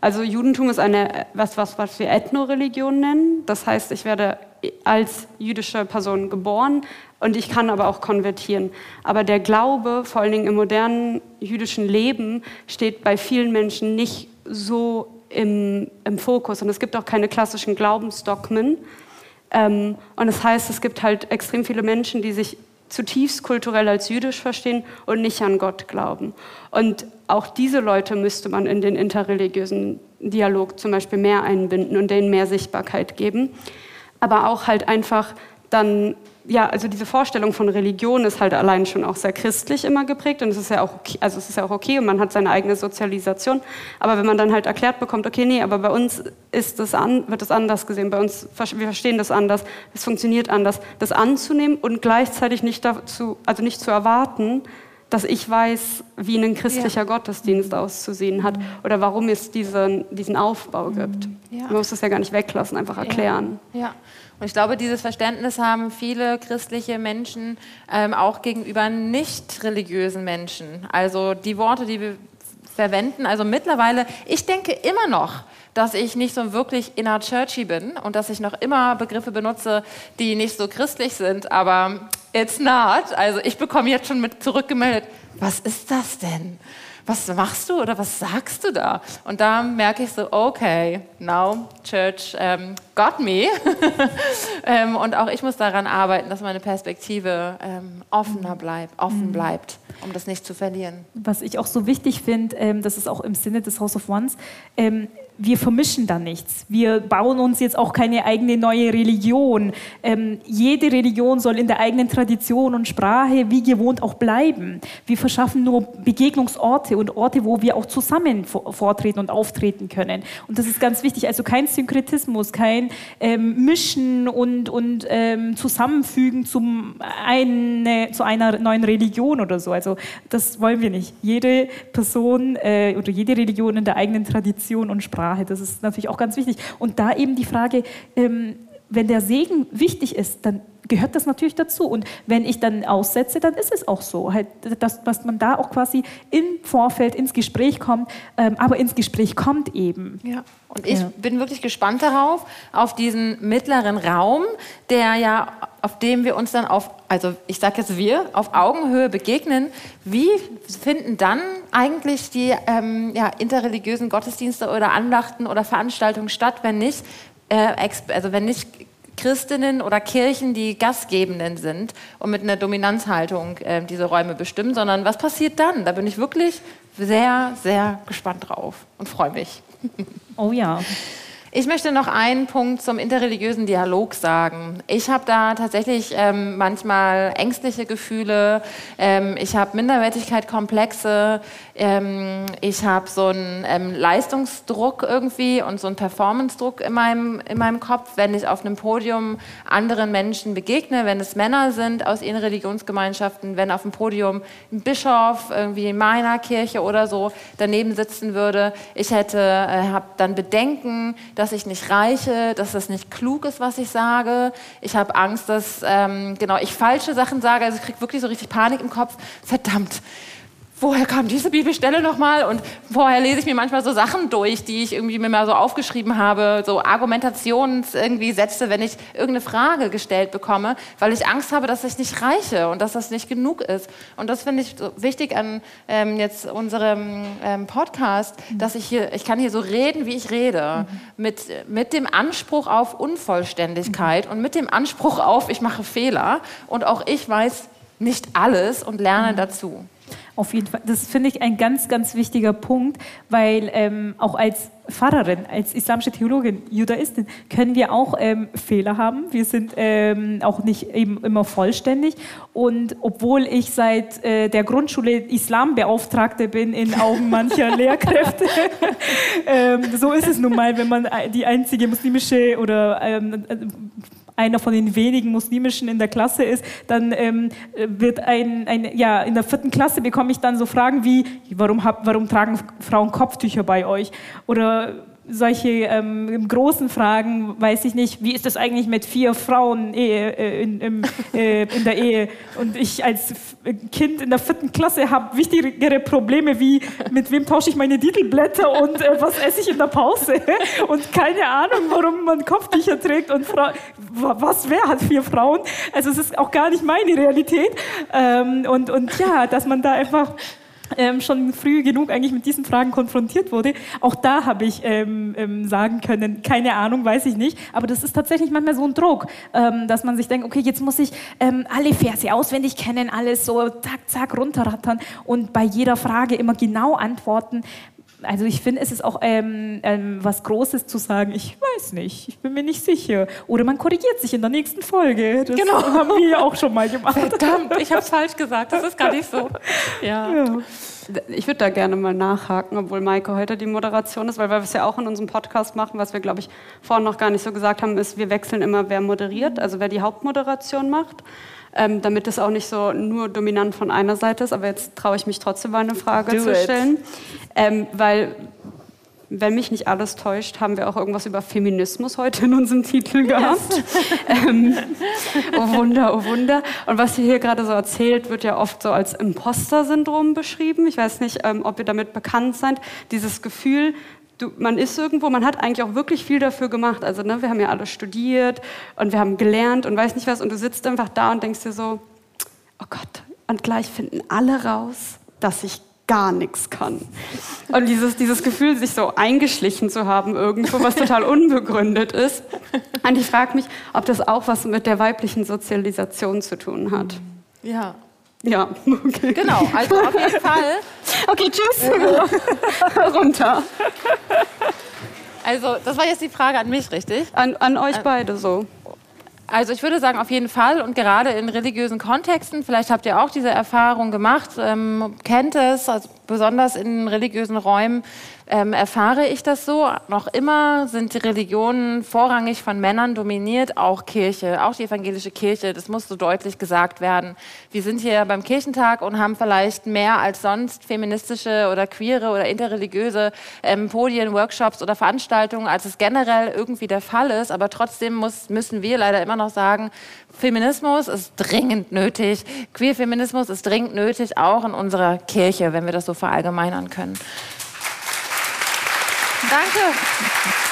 Also Judentum ist eine, was, was, was wir Ethnoreligion nennen. Das heißt, ich werde als jüdische Person geboren und ich kann aber auch konvertieren. Aber der Glaube, vor allen Dingen im modernen jüdischen Leben, steht bei vielen Menschen nicht so im, im Fokus. Und es gibt auch keine klassischen Glaubensdogmen. Ähm, und das heißt, es gibt halt extrem viele Menschen, die sich zutiefst kulturell als jüdisch verstehen und nicht an Gott glauben. Und auch diese Leute müsste man in den interreligiösen Dialog zum Beispiel mehr einbinden und denen mehr Sichtbarkeit geben. Aber auch halt einfach dann, ja, also diese Vorstellung von Religion ist halt allein schon auch sehr christlich immer geprägt und es ist ja auch okay, also es ist ja auch okay und man hat seine eigene Sozialisation. Aber wenn man dann halt erklärt bekommt, okay, nee, aber bei uns ist das an, wird das anders gesehen, bei uns, wir verstehen das anders, es funktioniert anders, das anzunehmen und gleichzeitig nicht dazu, also nicht zu erwarten, dass ich weiß, wie ein christlicher ja. Gottesdienst auszusehen hat oder warum es diesen, diesen Aufbau gibt. Ja. Man muss das ja gar nicht weglassen, einfach erklären. Ja. Und ich glaube, dieses Verständnis haben viele christliche Menschen ähm, auch gegenüber nicht religiösen Menschen. Also die Worte, die wir verwenden, also mittlerweile, ich denke immer noch, dass ich nicht so wirklich inner churchy bin und dass ich noch immer Begriffe benutze, die nicht so christlich sind, aber it's not. Also ich bekomme jetzt schon mit zurückgemeldet, was ist das denn? Was machst du oder was sagst du da? Und da merke ich so, okay, now Church um, got me. ähm, und auch ich muss daran arbeiten, dass meine Perspektive ähm, offener bleibt, offen mhm. bleibt, um das nicht zu verlieren. Was ich auch so wichtig finde, ähm, das ist auch im Sinne des House of Ones, ähm, wir vermischen da nichts. Wir bauen uns jetzt auch keine eigene neue Religion. Ähm, jede Religion soll in der eigenen Tradition und Sprache wie gewohnt auch bleiben. Wir verschaffen nur Begegnungsorte und Orte, wo wir auch zusammen vortreten und auftreten können. Und das ist ganz wichtig. Also kein Synkretismus, kein ähm, Mischen und, und ähm, Zusammenfügen zum eine, zu einer neuen Religion oder so. Also das wollen wir nicht. Jede Person äh, oder jede Religion in der eigenen Tradition und Sprache Sprache. Das ist natürlich auch ganz wichtig. Und da eben die Frage, ähm, wenn der Segen wichtig ist, dann gehört das natürlich dazu. Und wenn ich dann aussetze, dann ist es auch so, halt, dass, dass man da auch quasi im Vorfeld ins Gespräch kommt, ähm, aber ins Gespräch kommt eben. Ja. Und ich ja. bin wirklich gespannt darauf, auf diesen mittleren Raum, der ja, auf dem wir uns dann auf, also ich sage jetzt wir, auf Augenhöhe begegnen. Wie finden dann eigentlich die ähm, ja, interreligiösen Gottesdienste oder Andachten oder Veranstaltungen statt, wenn nicht, also wenn nicht Christinnen oder Kirchen, die Gastgebenden sind und mit einer Dominanzhaltung äh, diese Räume bestimmen, sondern was passiert dann? Da bin ich wirklich sehr, sehr gespannt drauf und freue mich. Oh ja. Ich möchte noch einen Punkt zum interreligiösen Dialog sagen. Ich habe da tatsächlich ähm, manchmal ängstliche Gefühle. Ähm, ich habe Minderwertigkeitskomplexe. Ähm, ich habe so einen ähm, Leistungsdruck irgendwie und so einen Performance-Druck in meinem, in meinem Kopf, wenn ich auf einem Podium anderen Menschen begegne, wenn es Männer sind aus ihren Religionsgemeinschaften, wenn auf dem Podium ein Bischof irgendwie in meiner Kirche oder so daneben sitzen würde. Ich hätte, äh, habe dann Bedenken, dass ich nicht reiche, dass das nicht klug ist, was ich sage. Ich habe Angst, dass ähm, genau ich falsche Sachen sage. Also ich kriege wirklich so richtig Panik im Kopf. Verdammt, woher kam diese Bibelstelle nochmal? Und vorher lese ich mir manchmal so Sachen durch, die ich irgendwie mir mal so aufgeschrieben habe, so Argumentations irgendwie Sätze, wenn ich irgendeine Frage gestellt bekomme, weil ich Angst habe, dass ich nicht reiche und dass das nicht genug ist. Und das finde ich so wichtig an ähm, jetzt unserem ähm, Podcast, mhm. dass ich hier, ich kann hier so reden, wie ich rede, mhm. mit, mit dem Anspruch auf Unvollständigkeit mhm. und mit dem Anspruch auf, ich mache Fehler und auch ich weiß nicht alles und lerne mhm. dazu. Auf jeden Fall. Das finde ich ein ganz, ganz wichtiger Punkt, weil ähm, auch als Pfarrerin, als islamische Theologin, Judaistin, können wir auch ähm, Fehler haben. Wir sind ähm, auch nicht eben immer vollständig. Und obwohl ich seit äh, der Grundschule Islambeauftragte bin in Augen mancher Lehrkräfte, ähm, so ist es nun mal, wenn man die einzige muslimische oder ähm, einer von den wenigen muslimischen in der Klasse ist, dann ähm, wird ein, ein, ja, in der vierten Klasse bekomme ich dann so Fragen wie, warum, hab, warum tragen Frauen Kopftücher bei euch? Oder solche ähm, großen Fragen, weiß ich nicht, wie ist das eigentlich mit vier Frauen Ehe, äh, in, im, äh, in, der Ehe? Und ich als Kind in der vierten Klasse habe wichtigere Probleme wie, mit wem tausche ich meine Titelblätter und äh, was esse ich in der Pause? Und keine Ahnung, warum man Kopftücher trägt und Fra was, wer hat vier Frauen? Also es ist auch gar nicht meine Realität. Ähm, und, und ja, dass man da einfach ähm, schon früh genug eigentlich mit diesen Fragen konfrontiert wurde. Auch da habe ich ähm, ähm, sagen können, keine Ahnung, weiß ich nicht. Aber das ist tatsächlich manchmal so ein Druck, ähm, dass man sich denkt, okay, jetzt muss ich ähm, alle Verse auswendig kennen, alles so zack, zack runterrattern und bei jeder Frage immer genau antworten also ich finde, es ist auch ähm, ähm, was Großes zu sagen, ich weiß nicht, ich bin mir nicht sicher. Oder man korrigiert sich in der nächsten Folge. Das genau. haben wir ja auch schon mal gemacht. Verdammt, ich habe es falsch gesagt, das ist gar nicht so. Ja. ja. Ich würde da gerne mal nachhaken, obwohl Maike heute die Moderation ist, weil wir es ja auch in unserem Podcast machen, was wir, glaube ich, vorhin noch gar nicht so gesagt haben, ist, wir wechseln immer, wer moderiert, also wer die Hauptmoderation macht ähm, damit es auch nicht so nur dominant von einer Seite ist. Aber jetzt traue ich mich trotzdem mal eine Frage Do zu stellen, ähm, weil wenn mich nicht alles täuscht, haben wir auch irgendwas über Feminismus heute in unserem Titel gehabt. Yes. ähm, oh Wunder, oh Wunder. Und was ihr hier gerade so erzählt, wird ja oft so als Imposter-Syndrom beschrieben. Ich weiß nicht, ähm, ob ihr damit bekannt seid. Dieses Gefühl, du, man ist irgendwo, man hat eigentlich auch wirklich viel dafür gemacht. Also ne, wir haben ja alle studiert und wir haben gelernt und weiß nicht was und du sitzt einfach da und denkst dir so, oh Gott, und gleich finden alle raus, dass ich gar nichts kann. Und dieses, dieses Gefühl, sich so eingeschlichen zu haben irgendwo, was total unbegründet ist. Und ich frage mich, ob das auch was mit der weiblichen Sozialisation zu tun hat. Ja. Ja, okay. Genau, also auf jeden Fall. Okay, tschüss. Runter. Also, das war jetzt die Frage an mich, richtig? An, an euch beide so. Also ich würde sagen, auf jeden Fall und gerade in religiösen Kontexten, vielleicht habt ihr auch diese Erfahrung gemacht, ähm, kennt es, also besonders in religiösen Räumen, ähm, erfahre ich das so. Noch immer sind die Religionen vorrangig von Männern dominiert, auch Kirche, auch die evangelische Kirche. Das muss so deutlich gesagt werden. Wir sind hier beim Kirchentag und haben vielleicht mehr als sonst feministische oder queere oder interreligiöse ähm, Podien, Workshops oder Veranstaltungen, als es generell irgendwie der Fall ist. Aber trotzdem muss, müssen wir leider immer noch sagen, Feminismus ist dringend nötig. Queer-Feminismus ist dringend nötig, auch in unserer Kirche, wenn wir das so verallgemeinern können. Danke.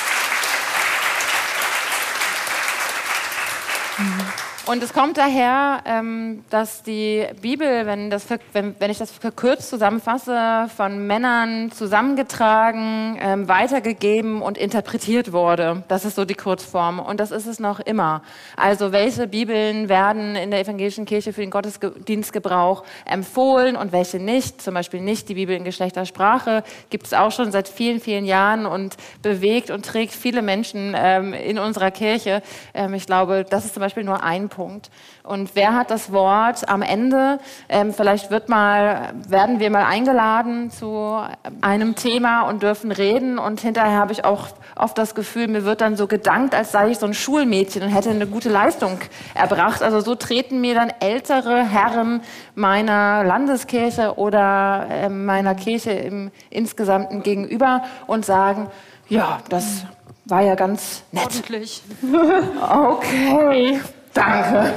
Und es kommt daher, ähm, dass die Bibel, wenn, das, wenn, wenn ich das verkürzt zusammenfasse, von Männern zusammengetragen, ähm, weitergegeben und interpretiert wurde. Das ist so die Kurzform. Und das ist es noch immer. Also welche Bibeln werden in der evangelischen Kirche für den Gottesdienstgebrauch empfohlen und welche nicht? Zum Beispiel nicht die Bibel in Geschlechtersprache. Gibt es auch schon seit vielen, vielen Jahren und bewegt und trägt viele Menschen ähm, in unserer Kirche. Ähm, ich glaube, das ist zum Beispiel nur ein Punkt. Punkt. Und wer hat das Wort am Ende? Ähm, vielleicht wird mal, werden wir mal eingeladen zu einem Thema und dürfen reden. Und hinterher habe ich auch oft das Gefühl, mir wird dann so gedankt, als sei ich so ein Schulmädchen und hätte eine gute Leistung erbracht. Also so treten mir dann ältere Herren meiner Landeskirche oder äh, meiner Kirche im Insgesamten gegenüber und sagen, ja, das war ja ganz nett. Ordentlich. Okay. Danke.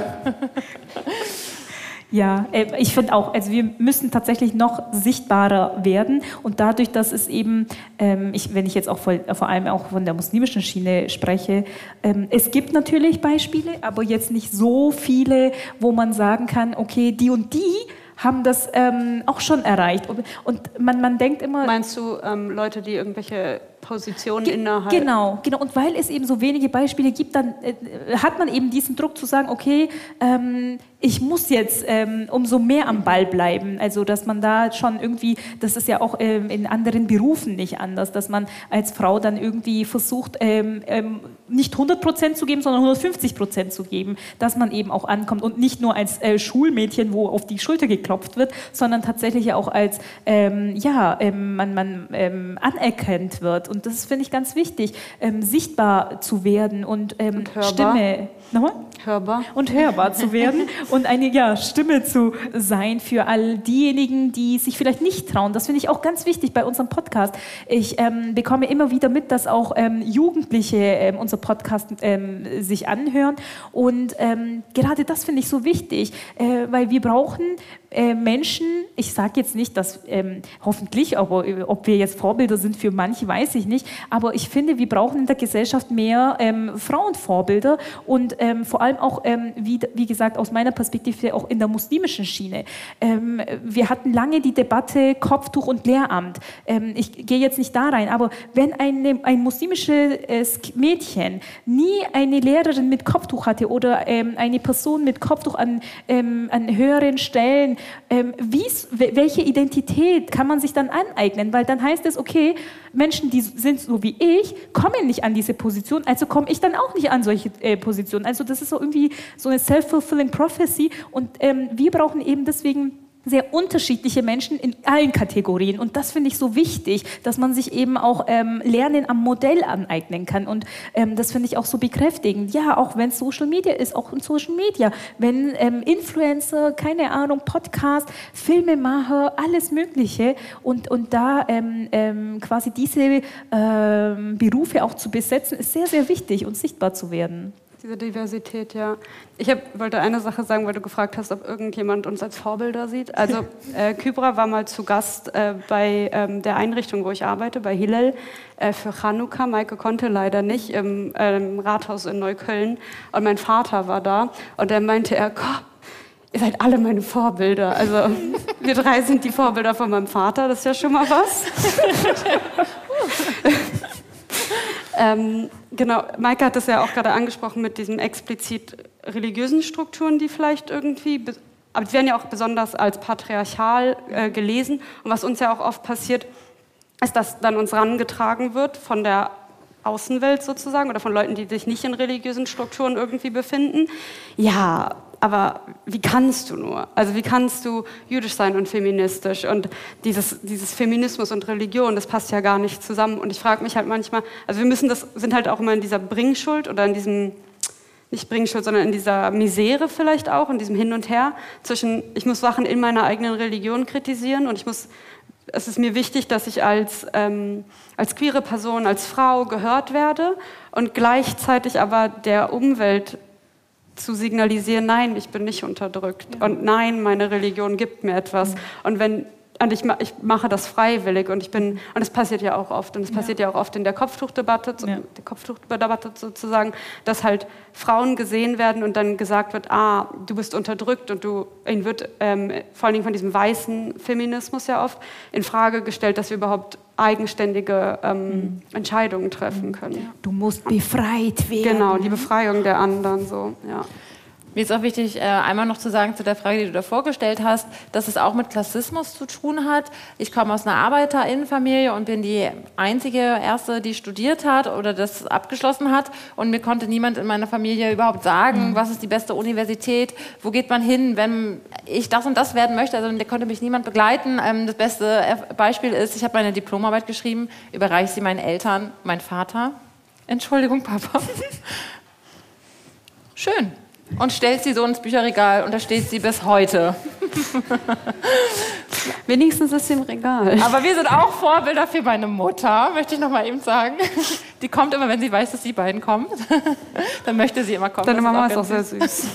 Ja, äh, ich finde auch, also wir müssen tatsächlich noch sichtbarer werden und dadurch, dass es eben, ähm, ich, wenn ich jetzt auch vor, vor, allem auch von der muslimischen Schiene spreche, ähm, es gibt natürlich Beispiele, aber jetzt nicht so viele, wo man sagen kann, okay, die und die haben das ähm, auch schon erreicht. Und man, man denkt immer. Meinst du ähm, Leute, die irgendwelche Positionen Ge innerhalb. Genau, genau. Und weil es eben so wenige Beispiele gibt, dann äh, hat man eben diesen Druck zu sagen, okay, ähm, ich muss jetzt ähm, umso mehr am Ball bleiben. Also, dass man da schon irgendwie, das ist ja auch ähm, in anderen Berufen nicht anders, dass man als Frau dann irgendwie versucht, ähm, ähm, nicht 100 Prozent zu geben, sondern 150 Prozent zu geben, dass man eben auch ankommt und nicht nur als äh, Schulmädchen, wo auf die Schulter geklopft wird, sondern tatsächlich auch als, ähm, ja, man, man anerkannt wird und das finde ich ganz wichtig, ähm, sichtbar zu werden und, ähm, und hörbar. Stimme. Nochmal? Hörbar. Und hörbar zu werden und eine ja, Stimme zu sein für all diejenigen, die sich vielleicht nicht trauen. Das finde ich auch ganz wichtig bei unserem Podcast. Ich ähm, bekomme immer wieder mit, dass auch ähm, Jugendliche ähm, unser Podcast ähm, sich anhören. Und ähm, gerade das finde ich so wichtig, äh, weil wir brauchen äh, Menschen, ich sage jetzt nicht, dass ähm, hoffentlich, aber äh, ob wir jetzt Vorbilder sind für manche, weiß ich nicht, aber ich finde, wir brauchen in der Gesellschaft mehr ähm, Frauenvorbilder und ähm, vor allem auch, ähm, wie, wie gesagt, aus meiner Perspektive auch in der muslimischen Schiene. Ähm, wir hatten lange die Debatte Kopftuch und Lehramt. Ähm, ich gehe jetzt nicht da rein, aber wenn eine, ein muslimisches Mädchen nie eine Lehrerin mit Kopftuch hatte oder eine Person mit Kopftuch an, an höheren Stellen, ähm, welche Identität kann man sich dann aneignen? Weil dann heißt es, okay, Menschen, die sind so wie ich, kommen nicht an diese Position, also komme ich dann auch nicht an solche äh, Positionen. Also das ist so irgendwie so eine self-fulfilling prophecy und ähm, wir brauchen eben deswegen sehr unterschiedliche Menschen in allen Kategorien. Und das finde ich so wichtig, dass man sich eben auch ähm, Lernen am Modell aneignen kann. Und ähm, das finde ich auch so bekräftigend. Ja, auch wenn es Social Media ist, auch in Social Media. Wenn ähm, Influencer, keine Ahnung, Podcast, Filmemacher, alles Mögliche. Und, und da ähm, ähm, quasi diese ähm, Berufe auch zu besetzen, ist sehr, sehr wichtig und sichtbar zu werden. Diese Diversität, ja. Ich hab, wollte eine Sache sagen, weil du gefragt hast, ob irgendjemand uns als Vorbilder sieht. Also äh, Kybra war mal zu Gast äh, bei ähm, der Einrichtung, wo ich arbeite, bei Hillel, äh, für Chanukka. Maike konnte leider nicht im ähm, Rathaus in Neukölln. Und mein Vater war da und er meinte, er, ihr seid alle meine Vorbilder. Also wir drei sind die Vorbilder von meinem Vater, das ist ja schon mal was. ähm, genau, Maike hat das ja auch gerade angesprochen mit diesen explizit religiösen Strukturen, die vielleicht irgendwie, aber die werden ja auch besonders als patriarchal äh, gelesen. Und was uns ja auch oft passiert, ist, dass dann uns rangetragen wird von der Außenwelt sozusagen oder von Leuten, die sich nicht in religiösen Strukturen irgendwie befinden. Ja, aber wie kannst du nur? Also wie kannst du jüdisch sein und feministisch? Und dieses, dieses Feminismus und Religion, das passt ja gar nicht zusammen. Und ich frage mich halt manchmal, also wir müssen das, sind halt auch immer in dieser Bringschuld oder in diesem, nicht Bringschuld, sondern in dieser Misere vielleicht auch, in diesem Hin und Her zwischen, ich muss Sachen in meiner eigenen Religion kritisieren und ich muss, es ist mir wichtig, dass ich als, ähm, als queere Person, als Frau gehört werde und gleichzeitig aber der Umwelt zu signalisieren, nein, ich bin nicht unterdrückt ja. und nein, meine Religion gibt mir etwas. Mhm. Und wenn und ich, ich, mache das freiwillig und ich bin und es passiert ja auch oft und es passiert ja. ja auch oft in der Kopftuchdebatte, ja. der Kopftuchdebatte sozusagen, dass halt Frauen gesehen werden und dann gesagt wird, ah, du bist unterdrückt und du, ihnen wird ähm, vor allen Dingen von diesem weißen Feminismus ja oft in Frage gestellt, dass wir überhaupt eigenständige ähm, mhm. Entscheidungen treffen können. Du musst befreit werden. Genau, die Befreiung der anderen so, ja. Mir ist auch wichtig, äh, einmal noch zu sagen zu der Frage, die du da vorgestellt hast, dass es auch mit Klassismus zu tun hat. Ich komme aus einer Arbeiterinnenfamilie und bin die einzige Erste, die studiert hat oder das abgeschlossen hat. Und mir konnte niemand in meiner Familie überhaupt sagen, mhm. was ist die beste Universität, wo geht man hin, wenn ich das und das werden möchte. Also da konnte mich niemand begleiten. Ähm, das beste Beispiel ist, ich habe meine Diplomarbeit geschrieben, überreiche sie meinen Eltern, mein Vater. Entschuldigung, Papa. Schön und stellt sie so ins Bücherregal und da steht sie bis heute. Wenigstens ist sie im Regal. Aber wir sind auch Vorbilder für meine Mutter, möchte ich noch mal eben sagen. Die kommt immer, wenn sie weiß, dass die beiden kommen. Dann möchte sie immer kommen. Deine Mama ist auch, ist auch sehr süß.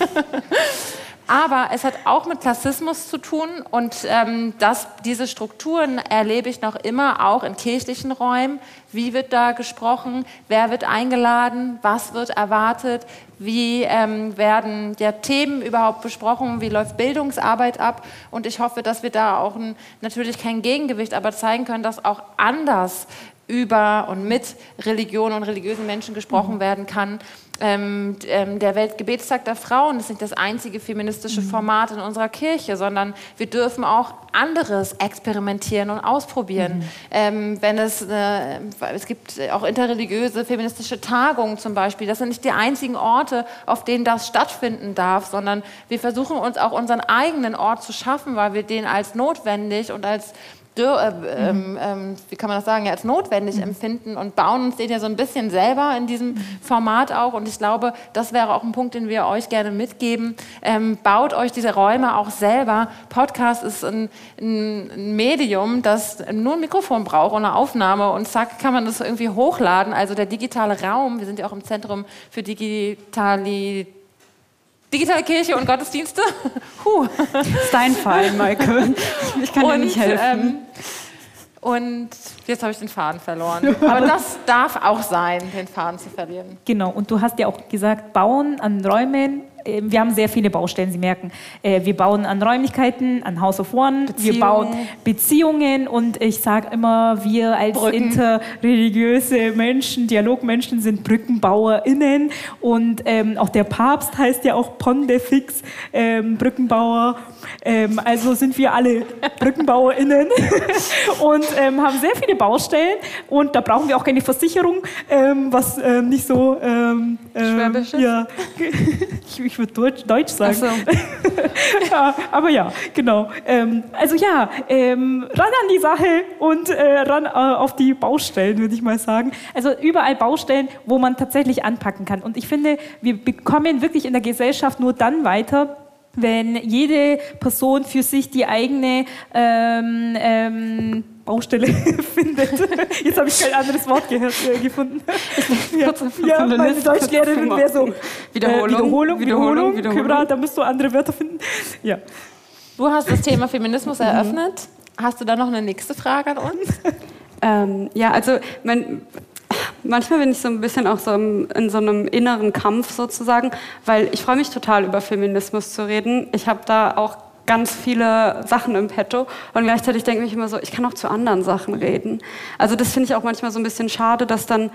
Aber es hat auch mit Klassismus zu tun und ähm, das, diese Strukturen erlebe ich noch immer auch in kirchlichen Räumen. Wie wird da gesprochen? Wer wird eingeladen? Was wird erwartet? Wie ähm, werden ja, Themen überhaupt besprochen? Wie läuft Bildungsarbeit ab? Und ich hoffe, dass wir da auch ein, natürlich kein Gegengewicht, aber zeigen können, dass auch anders über und mit Religion und religiösen Menschen gesprochen mhm. werden kann ähm, ähm, der Weltgebetstag der Frauen ist nicht das einzige feministische mhm. Format in unserer Kirche, sondern wir dürfen auch anderes experimentieren und ausprobieren. Mhm. Ähm, wenn es, äh, es gibt auch interreligiöse feministische Tagungen zum Beispiel. Das sind nicht die einzigen Orte, auf denen das stattfinden darf, sondern wir versuchen uns auch unseren eigenen Ort zu schaffen, weil wir den als notwendig und als äh, ähm, ähm, wie kann man das sagen, ja, als notwendig mhm. empfinden und bauen uns den ja so ein bisschen selber in diesem mhm. Format auch. Und ich glaube, das wäre auch ein Punkt, den wir euch gerne mitgeben. Ähm, baut euch diese Räume auch selber. Podcast ist ein, ein, Medium, das nur ein Mikrofon braucht und eine Aufnahme und zack, kann man das irgendwie hochladen. Also der digitale Raum, wir sind ja auch im Zentrum für Digitalität Digitale Kirche und Gottesdienste. Huh. Das ist dein Fall, Michael. Ich kann und, dir nicht helfen. Ähm, und jetzt habe ich den Faden verloren. Aber das darf auch sein, den Faden zu verlieren. Genau, und du hast ja auch gesagt, bauen an Räumen wir haben sehr viele Baustellen, Sie merken. Äh, wir bauen an Räumlichkeiten, an House of One, Beziehungen. wir bauen Beziehungen und ich sage immer, wir als Brücken. interreligiöse Menschen, Dialogmenschen sind BrückenbauerInnen und ähm, auch der Papst heißt ja auch Pondefix, ähm, Brückenbauer. Ähm, also sind wir alle BrückenbauerInnen und ähm, haben sehr viele Baustellen und da brauchen wir auch keine Versicherung, ähm, was äh, nicht so ähm, Schwäbisch ist. Ja, ich, ich würde Deutsch, Deutsch sagen. So. ja, aber ja, genau. Ähm, also ja, ähm, ran an die Sache und äh, ran äh, auf die Baustellen, würde ich mal sagen. Also überall Baustellen, wo man tatsächlich anpacken kann. Und ich finde, wir bekommen wirklich in der Gesellschaft nur dann weiter, wenn jede Person für sich die eigene ähm, ähm, Baustelle findet. Jetzt habe ich kein anderes Wort gehört, äh, gefunden. ja, ja meine Deutschlehrerin wäre so Wiederholung, äh, Wiederholung, Wiederholung, Wiederholung. Kübra, da musst du andere Wörter finden. Ja. Du hast das Thema Feminismus eröffnet. Hast du da noch eine nächste Frage an uns? ähm, ja, also mein, manchmal bin ich so ein bisschen auch so im, in so einem inneren Kampf sozusagen, weil ich freue mich total über Feminismus zu reden. Ich habe da auch ganz viele Sachen im Petto und gleichzeitig denke ich immer so, ich kann auch zu anderen Sachen reden. Also das finde ich auch manchmal so ein bisschen schade, dass dann,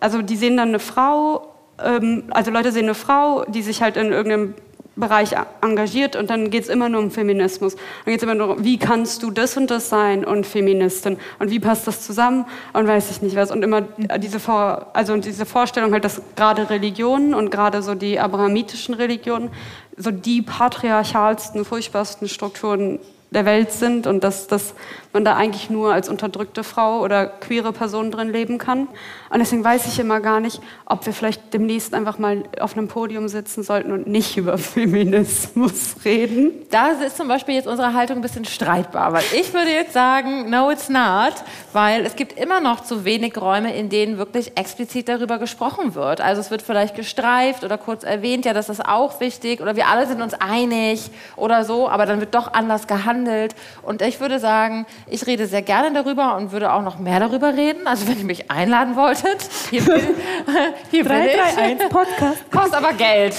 also die sehen dann eine Frau, ähm, also Leute sehen eine Frau, die sich halt in irgendeinem Bereich engagiert und dann geht es immer nur um Feminismus. Dann geht es immer nur um, wie kannst du das und das sein und Feministin und wie passt das zusammen und weiß ich nicht was. Und immer diese, Vor also diese Vorstellung halt, dass gerade Religionen und gerade so die abrahamitischen Religionen so die patriarchalsten, furchtbarsten Strukturen der Welt sind und dass, dass man da eigentlich nur als unterdrückte Frau oder queere Person drin leben kann. Und deswegen weiß ich immer gar nicht, ob wir vielleicht demnächst einfach mal auf einem Podium sitzen sollten und nicht über Feminismus reden. Da ist zum Beispiel jetzt unsere Haltung ein bisschen streitbar, weil ich würde jetzt sagen, no it's not, weil es gibt immer noch zu wenig Räume, in denen wirklich explizit darüber gesprochen wird. Also es wird vielleicht gestreift oder kurz erwähnt, ja, das ist auch wichtig oder wir alle sind uns einig oder so, aber dann wird doch anders gehandelt. Und ich würde sagen, ich rede sehr gerne darüber und würde auch noch mehr darüber reden. Also wenn ihr mich einladen wolltet, hier bin, hier 331 Podcast. Kostet aber Geld.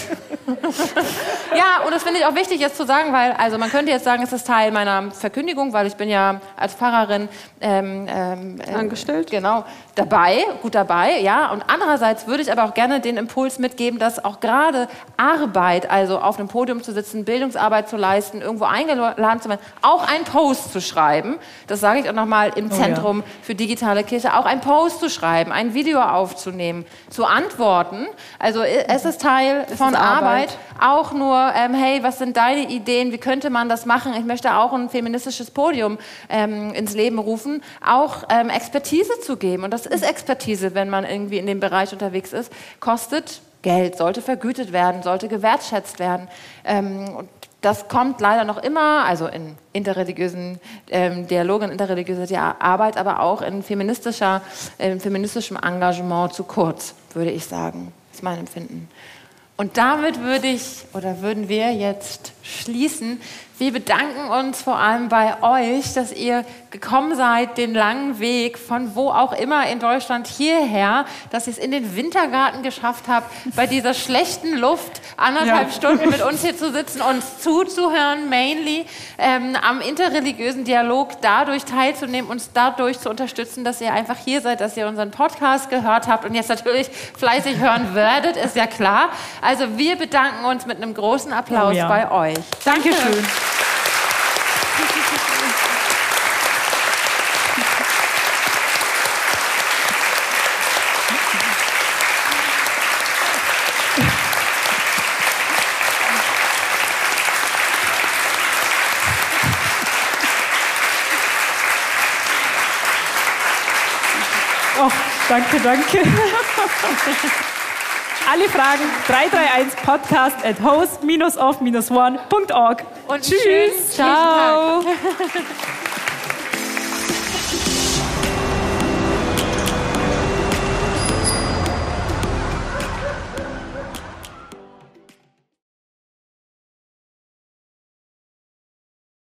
ja, und das finde ich auch wichtig jetzt zu sagen, weil, also man könnte jetzt sagen, es ist Teil meiner Verkündigung, weil ich bin ja als Pfarrerin ähm, ähm, angestellt. Genau, dabei, gut dabei, ja. Und andererseits würde ich aber auch gerne den Impuls mitgeben, dass auch gerade Arbeit, also auf einem Podium zu sitzen, Bildungsarbeit zu leisten, irgendwo eingeladen zu werden, auch einen Post zu schreiben, das sage ich auch nochmal im Zentrum oh ja. für digitale Kirche, auch einen Post zu schreiben, ein Video aufzunehmen, zu antworten. Also es ist Teil es von ist Arbeit. Arbeit. Auch nur, ähm, hey, was sind deine Ideen? Wie könnte man das machen? Ich möchte auch ein feministisches Podium ähm, ins Leben rufen, auch ähm, Expertise zu geben. Und das ist Expertise, wenn man irgendwie in dem Bereich unterwegs ist, kostet Geld, sollte vergütet werden, sollte gewertschätzt werden. Ähm, und das kommt leider noch immer, also in interreligiösen ähm, Dialogen, interreligiöser Arbeit, aber auch in feministischer, äh, feministischem Engagement zu kurz, würde ich sagen. Das ist mein Empfinden. Und damit würde ich oder würden wir jetzt schließen. Wir bedanken uns vor allem bei euch, dass ihr gekommen seid, den langen Weg von wo auch immer in Deutschland hierher, dass ihr es in den Wintergarten geschafft habt, bei dieser schlechten Luft anderthalb ja. Stunden mit uns hier zu sitzen, uns zuzuhören, mainly ähm, am interreligiösen Dialog dadurch teilzunehmen, uns dadurch zu unterstützen, dass ihr einfach hier seid, dass ihr unseren Podcast gehört habt und jetzt natürlich fleißig hören werdet, ist ja klar. Also wir bedanken uns mit einem großen Applaus oh ja. bei euch. Dankeschön. Oh, danke, danke. Alle Fragen 331 podcast at host-of-one.org. Und tschüss. Ciao.